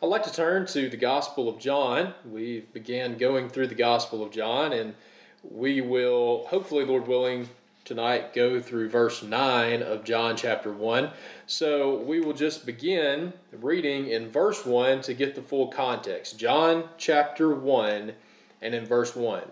I'd like to turn to the Gospel of John. We began going through the Gospel of John, and we will, hopefully, Lord willing, tonight go through verse 9 of John chapter 1. So we will just begin reading in verse 1 to get the full context. John chapter 1 and in verse 1.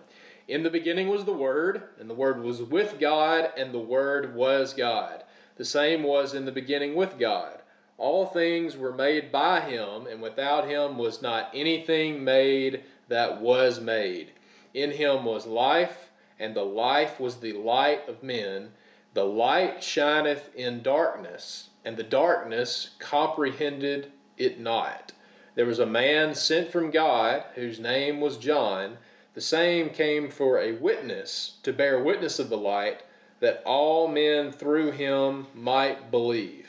In the beginning was the Word, and the Word was with God, and the Word was God. The same was in the beginning with God. All things were made by him, and without him was not anything made that was made. In him was life, and the life was the light of men. The light shineth in darkness, and the darkness comprehended it not. There was a man sent from God, whose name was John. The same came for a witness, to bear witness of the light, that all men through him might believe.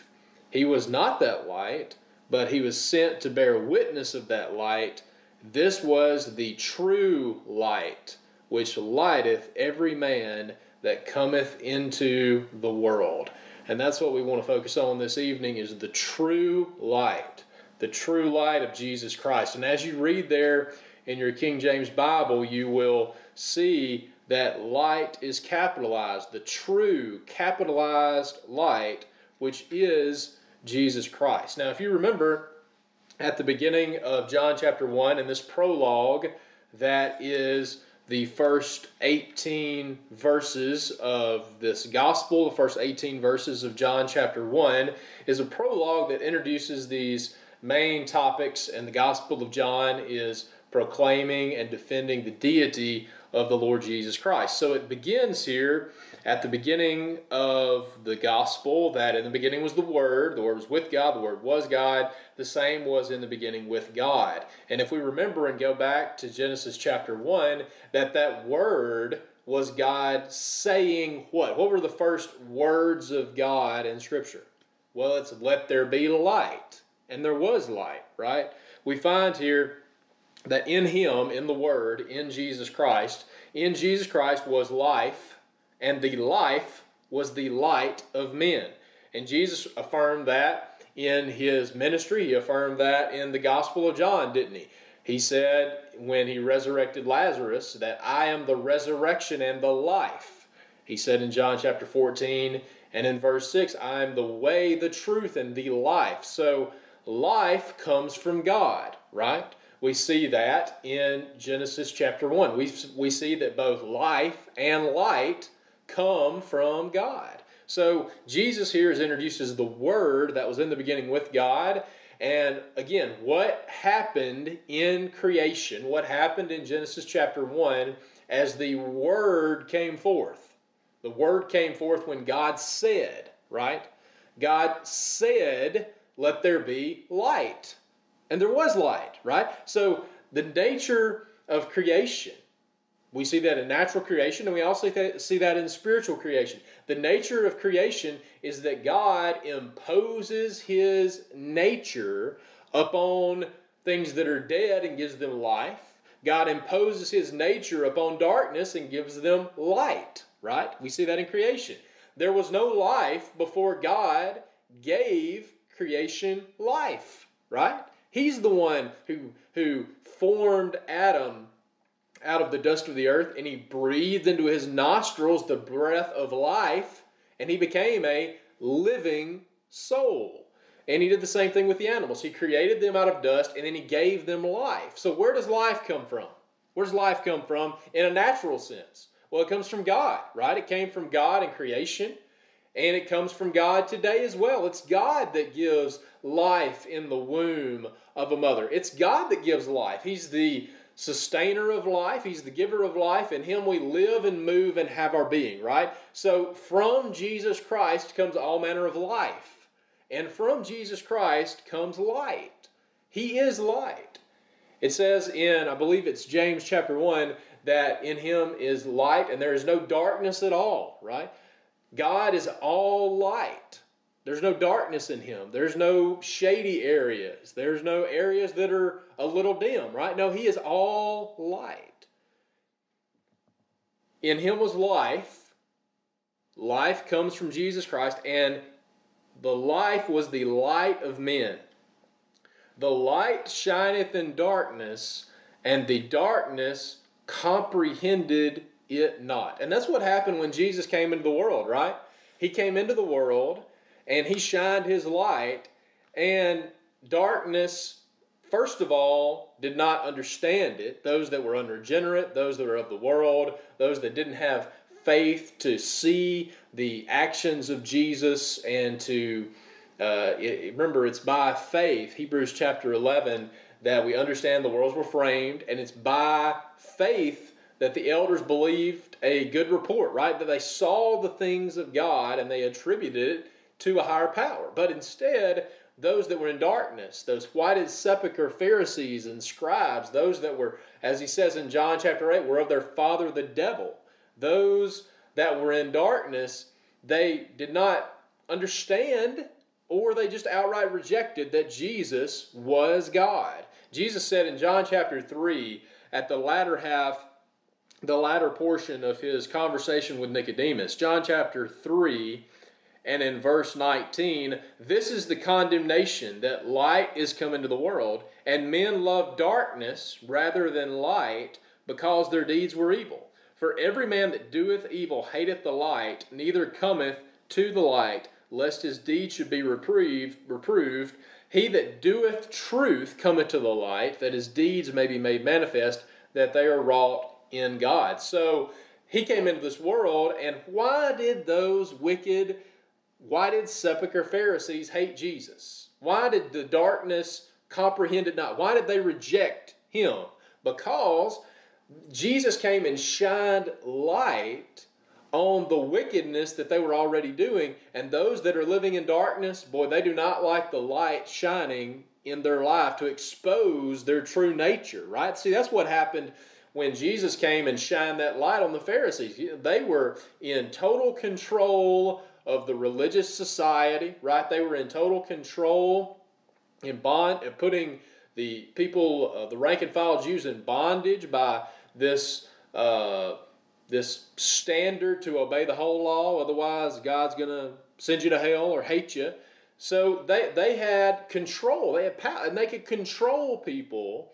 He was not that light, but he was sent to bear witness of that light. This was the true light, which lighteth every man that cometh into the world. And that's what we want to focus on this evening is the true light, the true light of Jesus Christ. And as you read there in your King James Bible, you will see that light is capitalized, the true capitalized light, which is Jesus Christ. Now, if you remember at the beginning of John chapter 1 in this prologue, that is the first 18 verses of this gospel, the first 18 verses of John chapter 1, is a prologue that introduces these main topics, and the gospel of John is proclaiming and defending the deity of the Lord Jesus Christ. So it begins here at the beginning of the gospel that in the beginning was the Word, the Word was with God, the Word was God, the same was in the beginning with God. And if we remember and go back to Genesis chapter 1, that that Word was God saying what? What were the first words of God in Scripture? Well, it's let there be light. And there was light, right? We find here that in Him, in the Word, in Jesus Christ, in Jesus Christ was life and the life was the light of men. And Jesus affirmed that in his ministry. He affirmed that in the Gospel of John, didn't he? He said when he resurrected Lazarus that I am the resurrection and the life. He said in John chapter 14 and in verse 6, I am the way, the truth, and the life. So life comes from God, right? We see that in Genesis chapter 1. We, we see that both life and light come from God. So Jesus here is introduced as the Word that was in the beginning with God. And again, what happened in creation, what happened in Genesis chapter 1 as the Word came forth? The Word came forth when God said, right? God said, Let there be light. And there was light, right? So the nature of creation we see that in natural creation, and we also see that in spiritual creation. The nature of creation is that God imposes His nature upon things that are dead and gives them life. God imposes His nature upon darkness and gives them light, right? We see that in creation. There was no life before God gave creation life, right? He's the one who, who formed Adam out of the dust of the earth, and he breathed into his nostrils the breath of life, and he became a living soul. And he did the same thing with the animals. He created them out of dust, and then he gave them life. So, where does life come from? Where does life come from in a natural sense? Well, it comes from God, right? It came from God in creation, and it comes from God today as well. It's God that gives life in the womb of a mother. It's God that gives life. He's the sustainer of life. He's the giver of life. In Him we live and move and have our being, right? So from Jesus Christ comes all manner of life. And from Jesus Christ comes light. He is light. It says in, I believe it's James chapter 1, that in him is light and there is no darkness at all, right? God is all light. There's no darkness in him. There's no shady areas. There's no areas that are a little dim, right? No, he is all light. In him was life. Life comes from Jesus Christ, and the life was the light of men. The light shineth in darkness, and the darkness comprehended it not. And that's what happened when Jesus came into the world, right? He came into the world and he shined his light, and darkness, first of all, did not understand it. Those that were unregenerate, those that were of the world, those that didn't have faith to see the actions of Jesus and to uh, remember it's by faith hebrews chapter 11 that we understand the worlds were framed and it's by faith that the elders believed a good report right? That they saw the things of god and they attributed it to a higher power. But instead those that were in darkness, those whited sepulchre Pharisees and scribes, those that were, as he says in John chapter 8, were of their father the devil, those that were in darkness, they did not understand or they just outright rejected that Jesus was God. Jesus said in John chapter 3, at the latter half, the latter portion of his conversation with Nicodemus, John chapter 3, and in verse 19, this is the condemnation that light is come into the world, and men love darkness rather than light because their deeds were evil. For every man that doeth evil hateth the light, neither cometh to the light, lest his deeds should be reproved. reproved. He that doeth truth cometh to the light, that his deeds may be made manifest, that they are wrought in God. So he came into this world, and why did those wicked, why did sepulchre Pharisees hate Jesus? Why did the darkness comprehend it not? Why did they reject him? Because Jesus came and shined light on the wickedness that they were already doing. And those that are living in darkness, boy, they do not like the light shining in their life to expose their true nature, right? See, that's what happened when Jesus came and shined that light on the Pharisees. They were in total control of the religious society, right? They were in total control in bond, putting the people, uh, the rank and file Jews in bondage by this uh, this standard to obey the whole law, otherwise God's going to send you to hell or hate you. So they they had control, they had power, and they could control people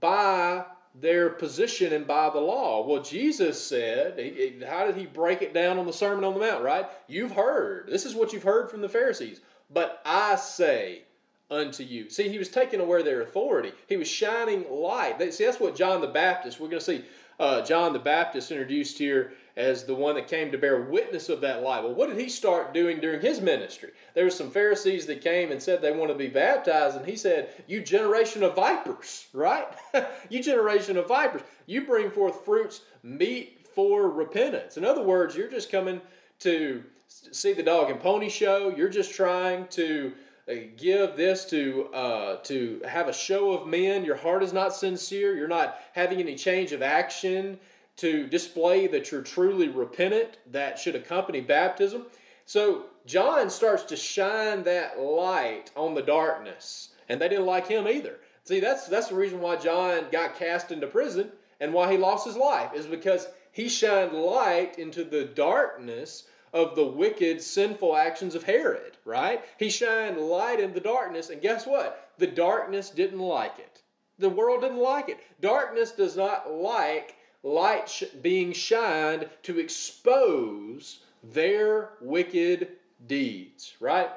by their position and by the law. Well, Jesus said, how did he break it down on the Sermon on the Mount, right? You've heard. This is what you've heard from the Pharisees. But I say unto you. See, he was taking away their authority. He was shining light. See, that's what John the Baptist, we're going to see uh, John the Baptist introduced here as the one that came to bear witness of that light. Well, what did he start doing during his ministry? There were some Pharisees that came and said they want to be baptized, and he said, You generation of vipers, right? you generation of vipers. You bring forth fruits meet for repentance. In other words, you're just coming to see the dog and pony show. You're just trying to uh, give this to uh, to have a show of men. Your heart is not sincere. You're not having any change of action to display that you're truly repentant. That should accompany baptism. So John starts to shine that light on the darkness, and they didn't like him either. See, that's that's the reason why John got cast into prison and why he lost his life is because he shined light into the darkness of the wicked, sinful actions of Herod, right? He shined light in the darkness, and guess what? The darkness didn't like it. The world didn't like it. Darkness does not like light sh- being shined to expose their wicked deeds, right?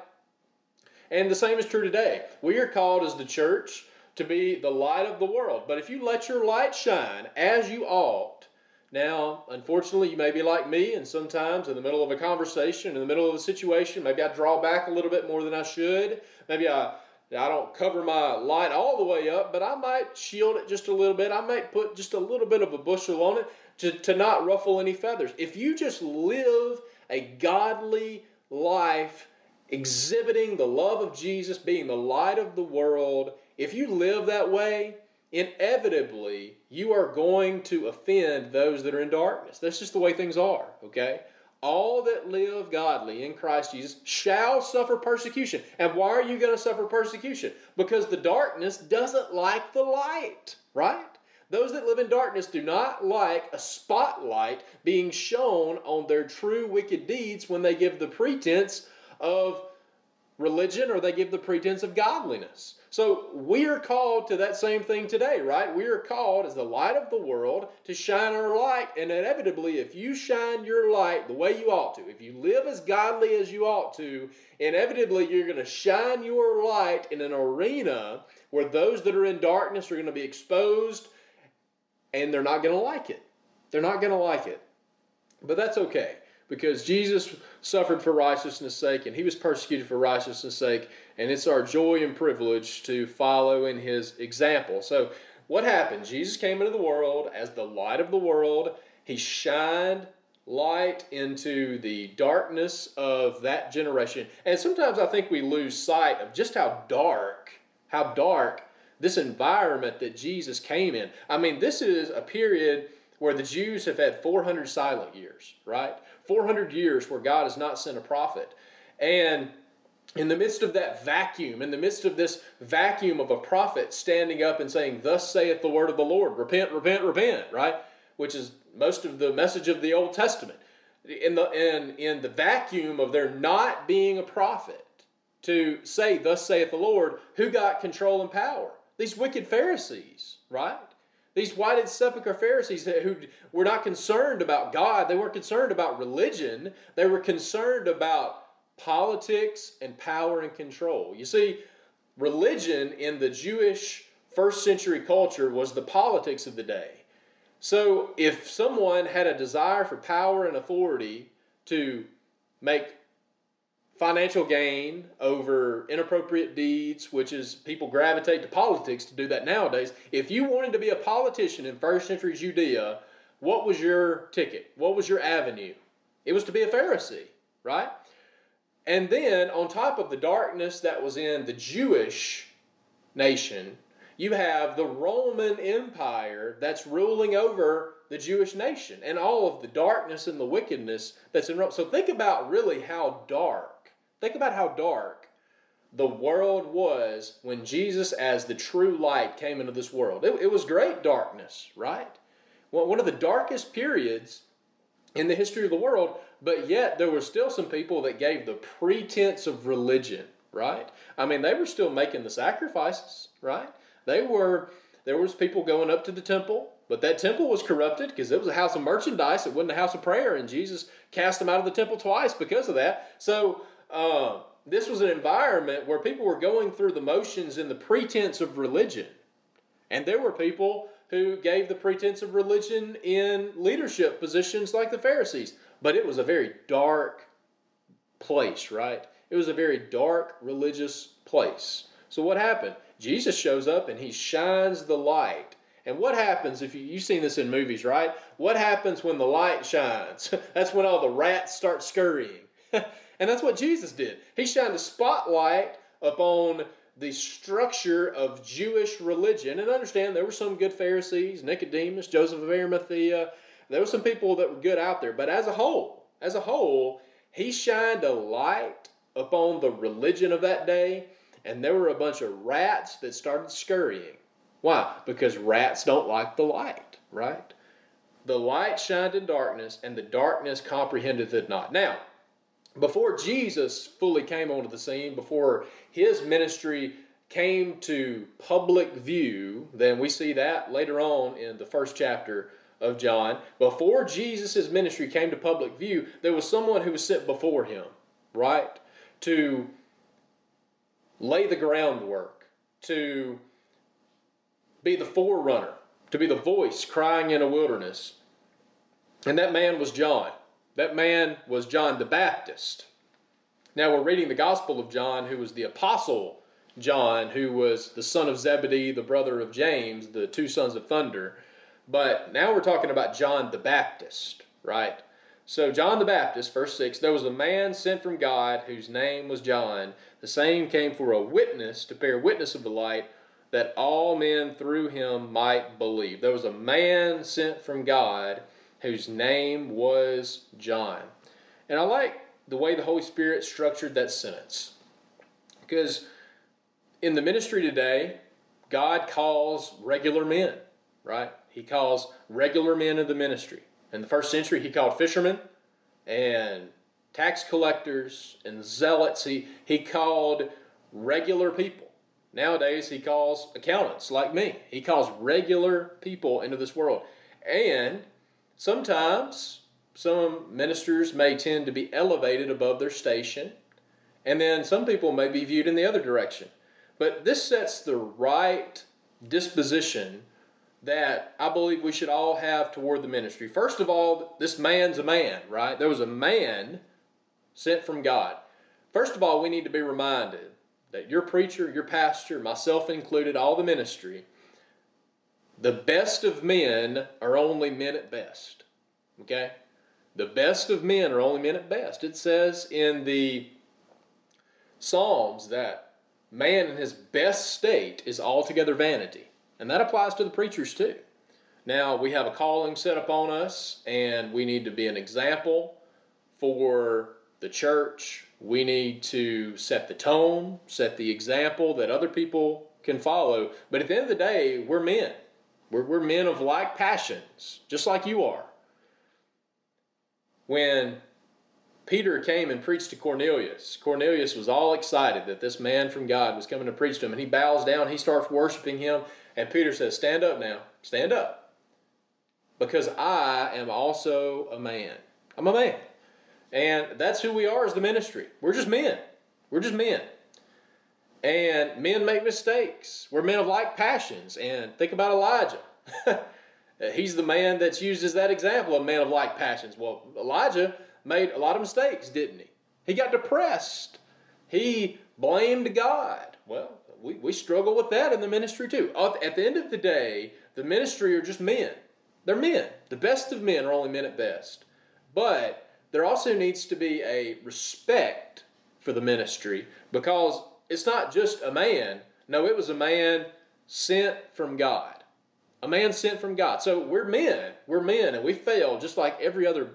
And the same is true today. We are called as the church to be the light of the world. But if you let your light shine as you ought, now, unfortunately, you may be like me, and sometimes in the middle of a conversation, in the middle of a situation, maybe I draw back a little bit more than I should. Maybe I I don't cover my light all the way up, but I might shield it just a little bit. I might put just a little bit of a bushel on it to, to not ruffle any feathers. If you just live a godly life, exhibiting the love of Jesus, being the light of the world, if you live that way, inevitably you are going to offend those that are in darkness. That's just the way things are, okay? All that live godly in Christ Jesus shall suffer persecution. And why are you going to suffer persecution? Because the darkness doesn't like the light, right? Those that live in darkness do not like a spotlight being shown on their true wicked deeds when they give the pretense of religion or they give the pretense of godliness. So we are called to that same thing today, right? We are called as the light of the world to shine our light. And inevitably, if you shine your light the way you ought to, if you live as godly as you ought to, inevitably you're going to shine your light in an arena where those that are in darkness are going to be exposed and they're not going to like it. They're not going to like it. But that's okay because Jesus suffered for righteousness' sake and he was persecuted for righteousness' sake, and it's our joy and privilege to follow in his example. So, what happened? Jesus came into the world as the light of the world. He shined light into the darkness of that generation. And sometimes I think we lose sight of just how dark, how dark this environment that Jesus came in. I mean, this is a period where the Jews have had 400 silent years, right? 400 years where God has not sent a prophet. And in the midst of that vacuum, in the midst of this vacuum of a prophet standing up and saying, Thus saith the word of the Lord, repent, repent, repent, right? Which is most of the message of the Old Testament. In the, in, in the vacuum of there not being a prophet to say, Thus saith the Lord, who got control and power? These wicked Pharisees, right? These whited sepulchre Pharisees who were not concerned about God, they weren't concerned about religion, they were concerned about politics and power and control. You see, religion in the Jewish first century culture was the politics of the day. So if someone had a desire for power and authority to make financial gain over inappropriate deeds, which is people gravitate to politics to do that nowadays. If you wanted to be a politician in first century Judea, what was your ticket? What was your avenue? It was to be a Pharisee, right? And then on top of the darkness that was in the Jewish nation, you have the Roman Empire that's ruling over the Jewish nation and all of the darkness and the wickedness that's in Rome. So think about really how dark Think about how dark the world was when Jesus, as the true light, came into this world. It, it was great darkness, right? Well, one of the darkest periods in the history of the world, but yet there were still some people that gave the pretense of religion, right? I mean, they were still making the sacrifices, right? They were there was people going up to the temple, but that temple was corrupted because it was a house of merchandise, it wasn't a house of prayer, and Jesus cast them out of the temple twice because of that. So uh, this was an environment where people were going through the motions in the pretense of religion. And there were people who gave the pretense of religion in leadership positions like the Pharisees. But it was a very dark place, right? It was a very dark religious place. So what happened? Jesus shows up and he shines the light. And what happens if you, you've seen this in movies, right? What happens when the light shines? That's when all the rats start scurrying. And that's what Jesus did. He shined a spotlight upon the structure of Jewish religion. And understand there were some good Pharisees, Nicodemus, Joseph of Arimathea. There were some people that were good out there. But as a whole, as a whole, he shined a light upon the religion of that day. And there were a bunch of rats that started scurrying. Why? Because rats don't like the light, right? The light shined in darkness, and the darkness comprehended it not. Now, before Jesus fully came onto the scene, before his ministry came to public view, then we see that later on in the first chapter of John. Before Jesus' ministry came to public view, there was someone who was sent before him, right? To lay the groundwork, to be the forerunner, to be the voice crying in a wilderness. And that man was John. That man was John the Baptist. Now we're reading the Gospel of John, who was the Apostle John, who was the son of Zebedee, the brother of James, the two sons of thunder. But now we're talking about John the Baptist, right? So, John the Baptist, verse 6 there was a man sent from God whose name was John. The same came for a witness to bear witness of the light, that all men through him might believe. There was a man sent from God whose name was John. And I like the way the Holy Spirit structured that sentence. Because in the ministry today, God calls regular men, right? He calls regular men of the ministry. In the first century, he called fishermen and tax collectors and zealots. He, he called regular people. Nowadays, he calls accountants like me. He calls regular people into this world. And sometimes some ministers may tend to be elevated above their station, and then some people may be viewed in the other direction. But this sets the right disposition that I believe we should all have toward the ministry. First of all, this man's a man, right? There was a man sent from God. First of all, we need to be reminded that your preacher, your pastor, myself included, all the ministry, the best of men are only men at best. Okay? The best of men are only men at best. It says in the Psalms that man in his best state is altogether vanity. And that applies to the preachers too. Now, we have a calling set upon us, and we need to be an example for the church. We need to set the tone, set the example that other people can follow. But at the end of the day, we're men. We're, we're men of like passions, just like you are. When Peter came and preached to Cornelius, Cornelius was all excited that this man from God was coming to preach to him, and he bows down, he starts worshiping him, and Peter says, Stand up now, stand up, because I am also a man. I'm a man. And that's who we are as the ministry. We're just men. We're just men. And men make mistakes. We're men of like passions. And think about Elijah. He's the man that's used as that example of man of like passions. Well, Elijah made a lot of mistakes, didn't he? He got depressed. He blamed God. Well, we, we struggle with that in the ministry too. At the end of the day, the ministry are just men. They're men. The best of men are only men at best. But there also needs to be a respect for the ministry because it's not just a man. No, it was a man sent from God. A man sent from God. So we're men. We're men and we fail just like every other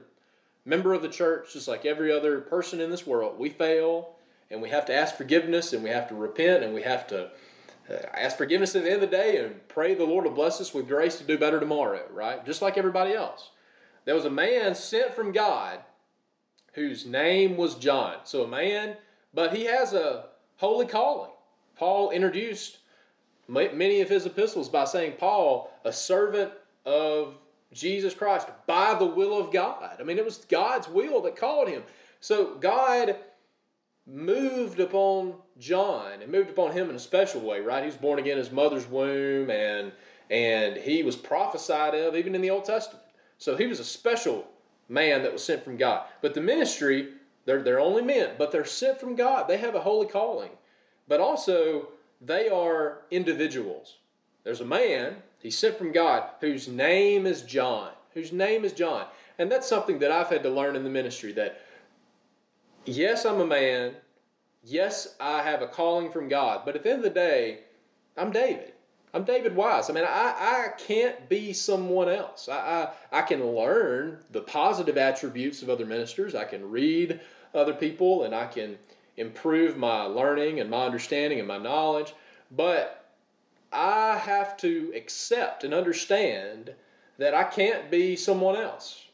member of the church, just like every other person in this world. We fail and we have to ask forgiveness and we have to repent and we have to uh, ask forgiveness at the end of the day and pray the Lord to bless us with grace to do better tomorrow, right? Just like everybody else. There was a man sent from God whose name was John. So a man, but he has a holy calling. Paul introduced many of his epistles by saying, Paul, a servant of Jesus Christ by the will of God. I mean, it was God's will that called him. So God moved upon John and moved upon him in a special way, right? He was born again in his mother's womb and and he was prophesied of even in the Old Testament. So he was a special man that was sent from God. But the ministry, they're, they're only men, but they're sent from God. They have a holy calling. But also, they are individuals. There's a man, he's sent from God, whose name is John. Whose name is John. And that's something that I've had to learn in the ministry that, yes, I'm a man. Yes, I have a calling from God. But at the end of the day, I'm David. I'm David Wise. I mean, I, I can't be someone else. I, I, I can learn the positive attributes of other ministers. I can read other people and I can improve my learning and my understanding and my knowledge. But I have to accept and understand that I can't be someone else.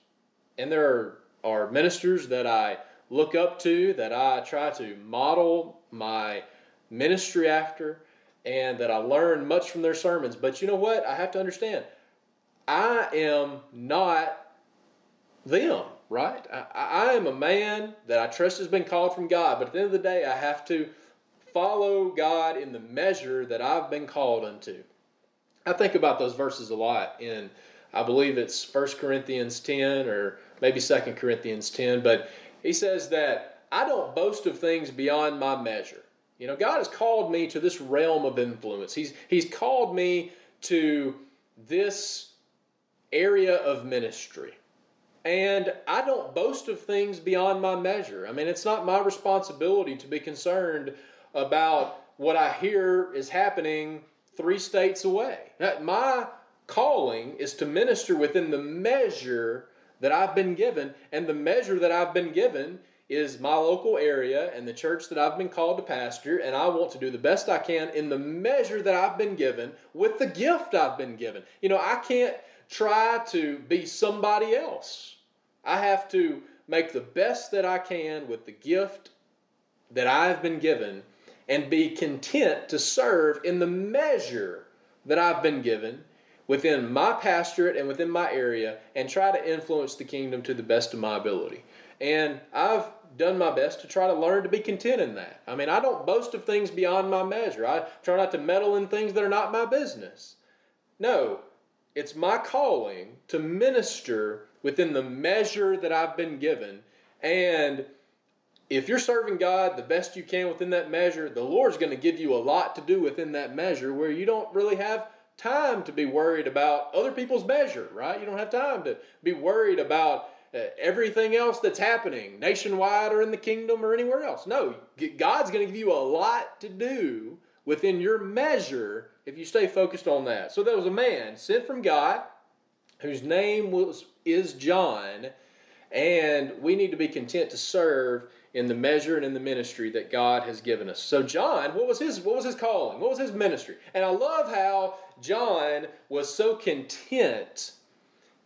And there are, are ministers that I look up to, that I try to model my ministry after and that I learn much from their sermons. But you know what? I have to understand. I am not them, right? I, I am a man that I trust has been called from God, but at the end of the day, I have to follow God in the measure that I've been called unto. I think about those verses a lot in, I believe it's 1 Corinthians 10 or maybe 2 Corinthians 10, but he says that I don't boast of things beyond my measure. You know, God has called me to this realm of influence. He's, he's called me to this area of ministry. And I don't boast of things beyond my measure. I mean, it's not my responsibility to be concerned about what I hear is happening three states away. My calling is to minister within the measure that I've been given, and the measure that I've been given is my local area and the church that I've been called to pastor, and I want to do the best I can in the measure that I've been given with the gift I've been given. You know, I can't try to be somebody else. I have to make the best that I can with the gift that I've been given and be content to serve in the measure that I've been given within my pastorate and within my area and try to influence the kingdom to the best of my ability. And I've done my best to try to learn to be content in that. I mean, I don't boast of things beyond my measure. I try not to meddle in things that are not my business. No, it's my calling to minister within the measure that I've been given. And if you're serving God the best you can within that measure, the Lord's going to give you a lot to do within that measure where you don't really have time to be worried about other people's measure, right? You don't have time to be worried about Uh, everything else that's happening nationwide or in the kingdom or anywhere else. No, God's going to give you a lot to do within your measure if you stay focused on that. So there was a man sent from God whose name was is John, and we need to be content to serve in the measure and in the ministry that God has given us. So John, what was his what was his calling? What was his ministry? And I love how John was so content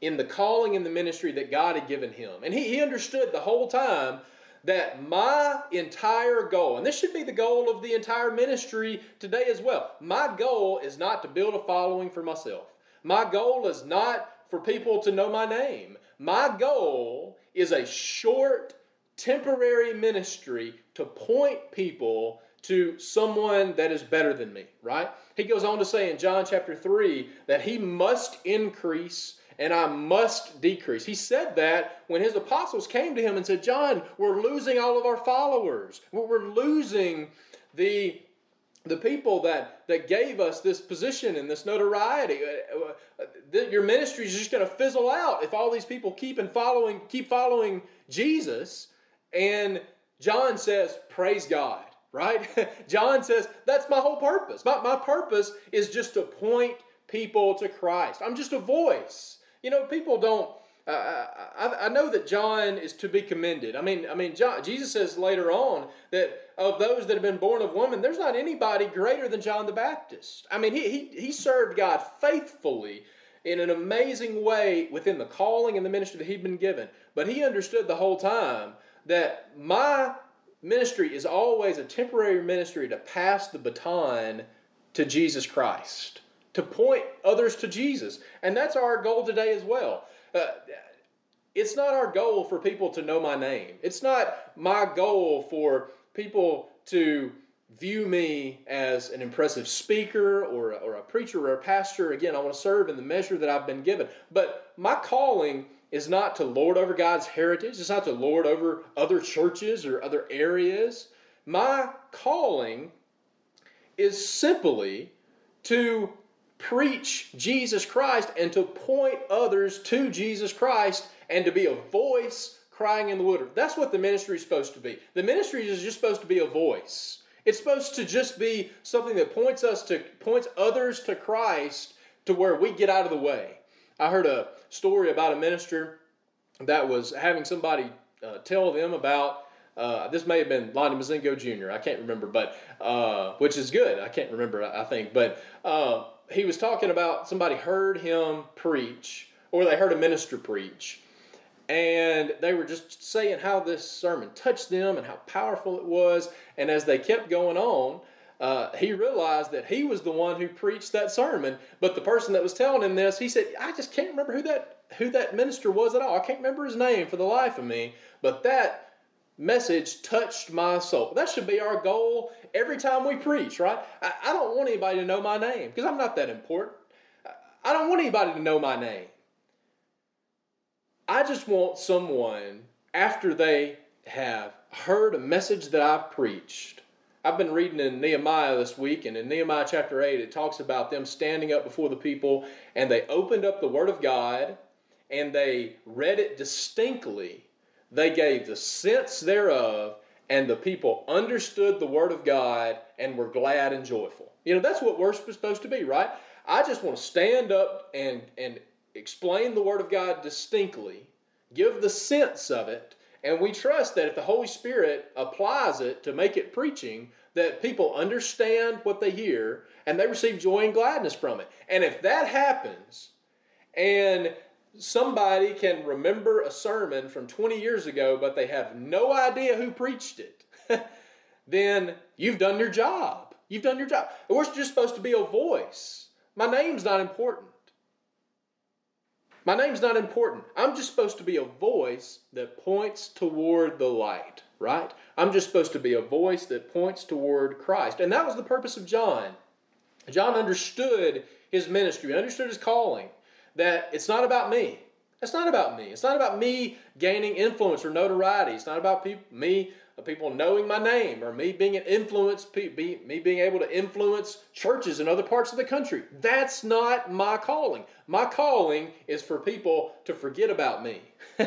in the calling and the ministry that God had given him. And he, he understood the whole time that my entire goal, and this should be the goal of the entire ministry today as well, my goal is not to build a following for myself. My goal is not for people to know my name. My goal is a short, temporary ministry to point people to someone that is better than me, right? He goes on to say in John chapter 3 that he must increase and I must decrease. He said that when his apostles came to him and said, John, we're losing all of our followers. We're losing the the people that, that gave us this position and this notoriety. Uh, uh, your ministry is just going to fizzle out if all these people keep and following keep following Jesus. And John says, "Praise God." Right? John says, "That's my whole purpose. My, my purpose is just to point people to Christ. I'm just a voice. You know, people don't. Uh, I, I, know that John is to be commended. I mean, I mean, John, Jesus says later on that of those that have been born of woman, there's not anybody greater than John the Baptist. I mean, he, he, he served God faithfully in an amazing way within the calling and the ministry that he'd been given. But he understood the whole time that my ministry is always a temporary ministry to pass the baton to Jesus Christ to point others to Jesus. And that's our goal today as well. Uh, it's not our goal for people to know my name. It's not my goal for people to view me as an impressive speaker or or a preacher or a pastor. Again, I want to serve in the measure that I've been given. But my calling is not to lord over God's heritage, it's not to lord over other churches or other areas. My calling is simply to preach Jesus Christ and to point others to Jesus Christ and to be a voice crying in the wilderness. That's what the ministry is supposed to be. The ministry is just supposed to be a voice. It's supposed to just be something that points us to points others to Christ to where we get out of the way. I heard a story about a minister that was having somebody uh, tell them about uh, this may have been Lonnie Mozingo Jr. I can't remember, but uh, which is good. I can't remember. I think, but uh, he was talking about somebody heard him preach, or they heard a minister preach, and they were just saying how this sermon touched them and how powerful it was. And as they kept going on, uh, he realized that he was the one who preached that sermon. But the person that was telling him this, he said, "I just can't remember who that who that minister was at all. I can't remember his name for the life of me. But that message touched my soul. That should be our goal every time we preach, right? I, I don't want anybody to know my name because I'm not that important. I don't want anybody to know my name. I just want someone, after they have heard a message that I've preached, I've been reading in Nehemiah this week, and in Nehemiah chapter 8, it talks about them standing up before the people, and they opened up the Word of God, and they read it distinctly they gave the sense thereof, and the people understood the word of God and were glad and joyful. You know, that's what worship is supposed to be, right? I just want to stand up and, and explain the word of God distinctly, give the sense of it, and we trust that if the Holy Spirit applies it to make it preaching, that people understand what they hear and they receive joy and gladness from it. And if that happens, and somebody can remember a sermon from 20 years ago, but they have no idea who preached it, then you've done your job. You've done your job. We're just supposed to be a voice. My name's not important. My name's not important. I'm just supposed to be a voice that points toward the light, right? I'm just supposed to be a voice that points toward Christ. And that was the purpose of John. John understood his ministry, understood his calling that it's not about me. It's not about me. It's not about me gaining influence or notoriety. It's not about pe- me, uh, people knowing my name, or me being an influence, me being able to influence churches in other parts of the country. That's not my calling. My calling is for people to forget about me.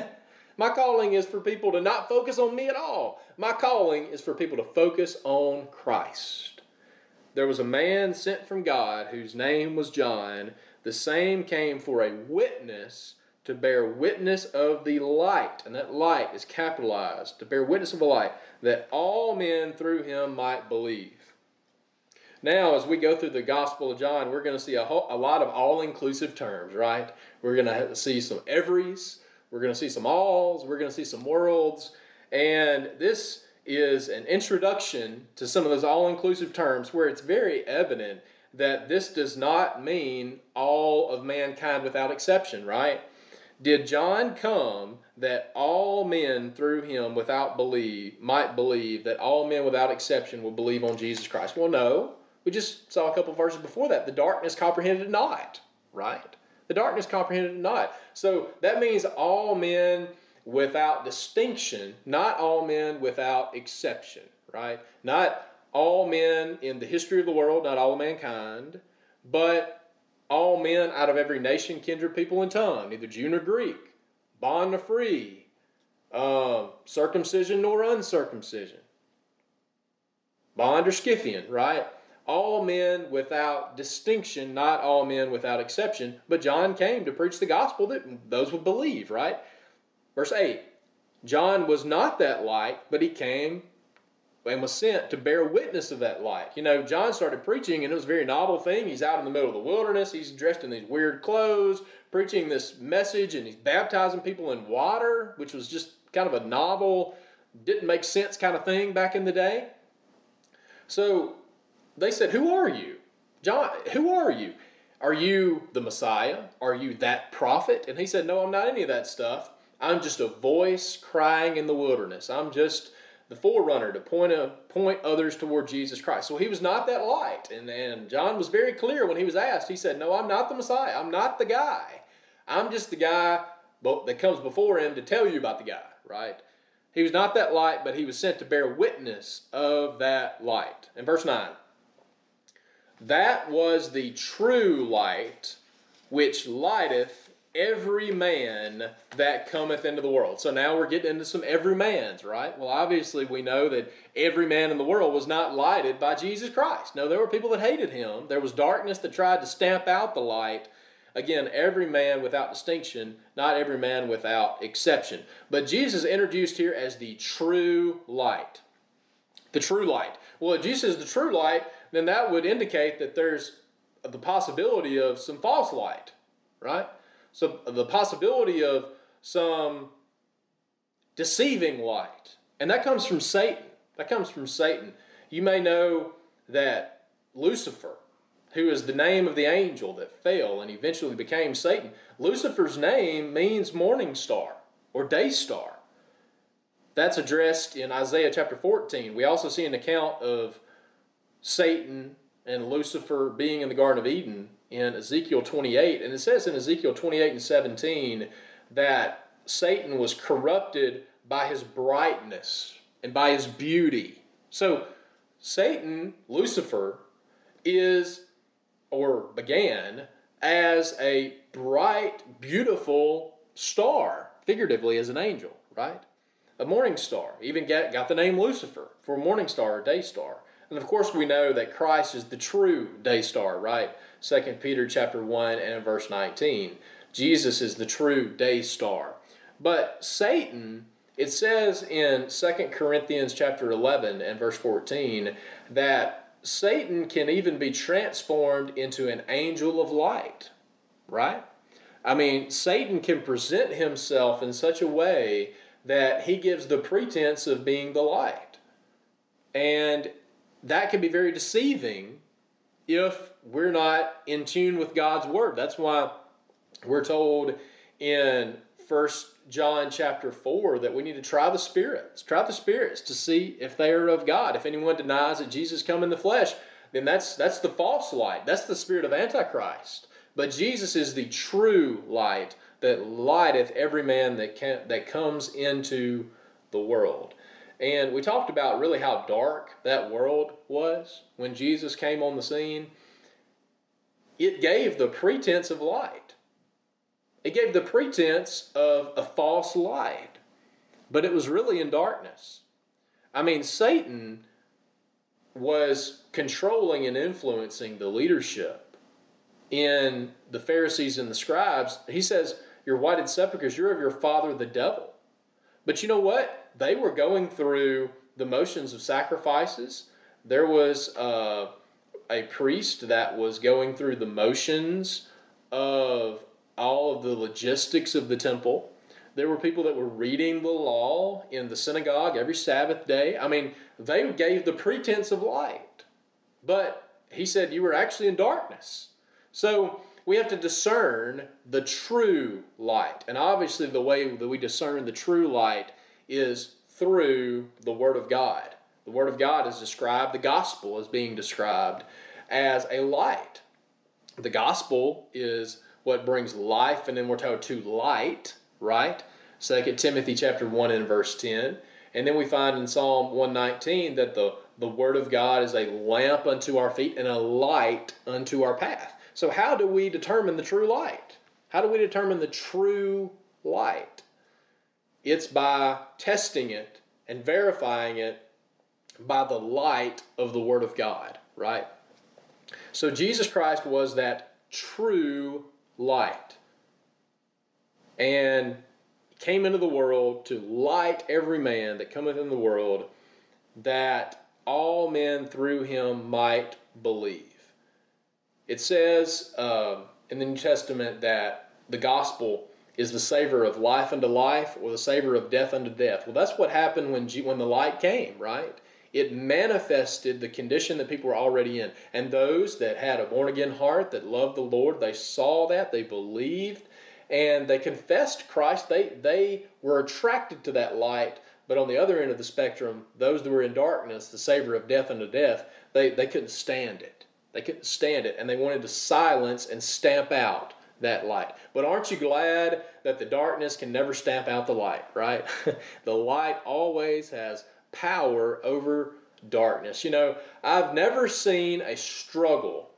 my calling is for people to not focus on me at all. My calling is for people to focus on Christ. There was a man sent from God whose name was John the same came for a witness to bear witness of the light, and that light is capitalized, to bear witness of the light, that all men through him might believe. Now, as we go through the Gospel of John, we're going to see a, whole, a lot of all inclusive terms, right? We're going to see some everys, we're going to see some alls, we're going to see some worlds, and this is an introduction to some of those all inclusive terms where it's very evident that this does not mean all of mankind without exception, right? Did John come that all men through him without believe might believe that all men without exception will believe on Jesus Christ? Well, no. We just saw a couple verses before that. The darkness comprehended not, right? The darkness comprehended not. So that means all men without distinction, not all men without exception, right? Not all men in the history of the world, not all of mankind, but all men out of every nation, kindred, people, and tongue, neither Jew nor Greek, bond nor free, uh, circumcision nor uncircumcision, bond or Scythian, right? All men without distinction, not all men without exception. But John came to preach the gospel that those would believe, right? Verse 8 John was not that light, but he came and was sent to bear witness of that light. You know, John started preaching, and it was a very novel thing. He's out in the middle of the wilderness. He's dressed in these weird clothes, preaching this message, and he's baptizing people in water, which was just kind of a novel, didn't make sense kind of thing back in the day. So they said, Who are you? John, who are you? Are you the Messiah? Are you that prophet? And he said, No, I'm not any of that stuff. I'm just a voice crying in the wilderness. I'm just the forerunner to point a, point others toward Jesus Christ. So he was not that light. And, and John was very clear when he was asked. He said, No, I'm not the Messiah. I'm not the guy. I'm just the guy that comes before him to tell you about the guy, right? He was not that light, but he was sent to bear witness of that light. In verse 9, that was the true light which lighteth every man that cometh into the world. So now we're getting into some every man's, right? Well, obviously we know that every man in the world was not lighted by Jesus Christ. No, there were people that hated him. There was darkness that tried to stamp out the light. Again, every man without distinction, not every man without exception. But Jesus introduced here as the true light. The true light. Well, if Jesus is the true light, then that would indicate that there's the possibility of some false light, right? So the possibility of some deceiving light. And that comes from Satan. That comes from Satan. You may know that Lucifer, who is the name of the angel that fell and eventually became Satan, Lucifer's name means morning star or day star. That's addressed in Isaiah chapter 14. We also see an account of Satan and Lucifer being in the Garden of Eden in Ezekiel 28. And it says in Ezekiel 28 and 17 that Satan was corrupted by his brightness and by his beauty. So, Satan, Lucifer, is or began as a bright, beautiful star, figuratively as an angel, right? a morning star. Even get, got the name Lucifer for morning star or day star. And of course, we know that Christ is the true day star, right? 2 Peter chapter 1 and verse 19. Jesus is the true day star. But Satan, it says in 2 Corinthians chapter 11 and verse 14 that Satan can even be transformed into an angel of light, right? I mean, Satan can present himself in such a way that he gives the pretense of being the light. And that can be very deceiving if we're not in tune with God's word. That's why we're told in First John chapter 4 that we need to try the spirits. Try the spirits to see if they are of God. If anyone denies that Jesus come in the flesh, then that's that's the false light. That's the spirit of Antichrist. But Jesus is the true light that lighteth every man that can, that comes into the world. And we talked about really how dark that world was when Jesus came on the scene. It gave the pretense of light. It gave the pretense of a false light, but it was really in darkness. I mean, Satan was controlling and influencing the leadership in the Pharisees and the scribes, he says, You're whited sepulchres, you're of your father the devil. But you know what? They were going through the motions of sacrifices. There was uh, a priest that was going through the motions of all of the logistics of the temple. There were people that were reading the law in the synagogue every Sabbath day. I mean, they gave the pretense of light. But he said, You were actually in darkness. So we have to discern the true light. And obviously, the way that we discern the true light is through the Word of God. The Word of God is described, the gospel is being described as a light. The gospel is what brings life, and then we're told to light, right? 2 Timothy chapter 1 and verse 10. And then we find in Psalm 119 that the, the Word of God is a lamp unto our feet and a light unto our path. So, how do we determine the true light? How do we determine the true light? It's by testing it and verifying it by the light of the Word of God, right? So, Jesus Christ was that true light and came into the world to light every man that cometh in the world that all men through him might believe. It says uh, in the New Testament that the gospel is the savor of life unto life or the savor of death unto death. Well, that's what happened when, G- when the light came, right? It manifested the condition that people were already in. And those that had a born again heart, that loved the Lord, they saw that, they believed, and they confessed Christ. They, they were attracted to that light. But on the other end of the spectrum, those that were in darkness, the savor of death unto death, they, they couldn't stand it. They couldn't stand it, and they wanted to silence and stamp out that light. But aren't you glad that the darkness can never stamp out the light, right? the light always has power over darkness. You know, I've never seen a struggle.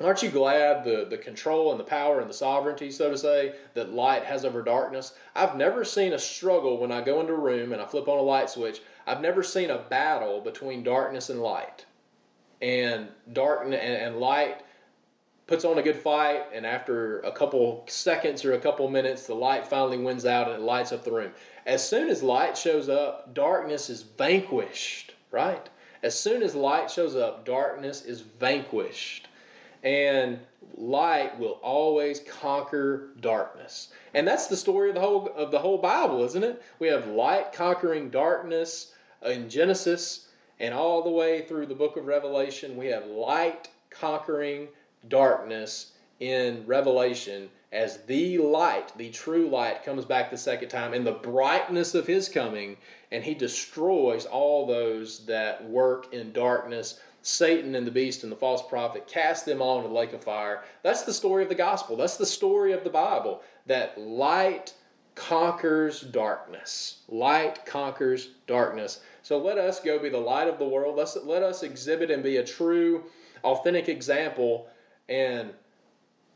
Aren't you glad the, the control and the power and the sovereignty, so to say, that light has over darkness? I've never seen a struggle when I go into a room and I flip on a light switch. I've never seen a battle between darkness and light and darkness and, and light puts on a good fight, and after a couple seconds or a couple minutes, the light finally wins out and it lights up the room. As soon as light shows up, darkness is vanquished, right? As soon as light shows up, darkness is vanquished. And light will always conquer darkness. And that's the story of the whole of the whole Bible, isn't it? We have light conquering darkness in Genesis and all the way through the book of Revelation, we have light conquering darkness in Revelation as the light, the true light, comes back the second time in the brightness of his coming, and he destroys all those that work in darkness. Satan and the beast and the false prophet cast them all into the lake of fire. That's the story of the gospel. That's the story of the Bible. That light conquers darkness. Light conquers darkness. So let us go be the light of the world. Let's, let us exhibit and be a true, authentic example and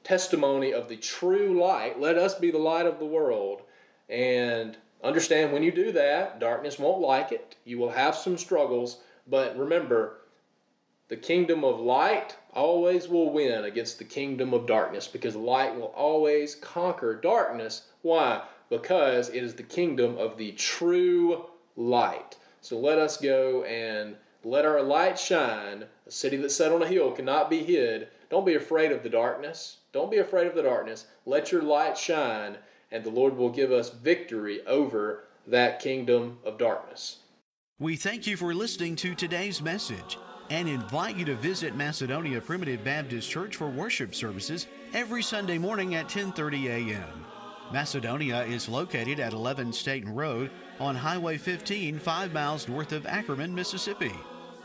testimony of the true light. Let us be the light of the world and Understand when you do that, darkness won't like it. You will have some struggles, but remember, the kingdom of light always will win against the kingdom of darkness because light will always conquer darkness. Why? Because it is the kingdom of the true light. So let us go and let our light shine. A city that's set on a hill cannot be hid. Don't be afraid of the darkness. Don't be afraid of the darkness. Let your light shine, and the Lord will give us victory over that kingdom of darkness. We thank you for listening to today's message and invite you to visit Macedonia Primitive Baptist Church for worship services every Sunday morning at 10:30 a.m. Macedonia is located at 11 Staten Road on Highway 15, 5 miles north of Ackerman, Mississippi.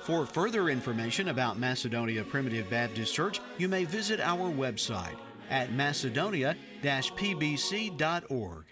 For further information about Macedonia Primitive Baptist Church, you may visit our website at macedonia-pbc.org.